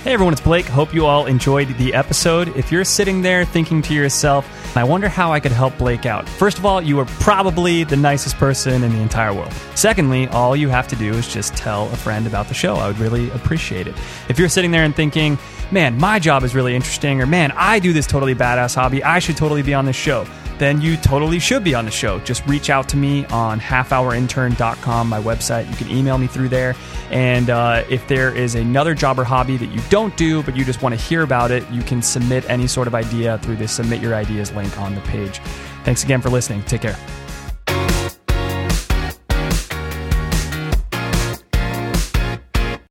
Hey everyone, it's Blake. Hope you all enjoyed the episode. If you're sitting there thinking to yourself, I wonder how I could help Blake out. First of all, you are probably the nicest person in the entire world. Secondly, all you have to do is just tell a friend about the show. I would really appreciate it. If you're sitting there and thinking, man, my job is really interesting, or man, I do this totally badass hobby, I should totally be on this show then you totally should be on the show. Just reach out to me on halfhourintern.com, my website. You can email me through there. And uh, if there is another job or hobby that you don't do, but you just want to hear about it, you can submit any sort of idea through the Submit Your Ideas link on the page. Thanks again for listening. Take care.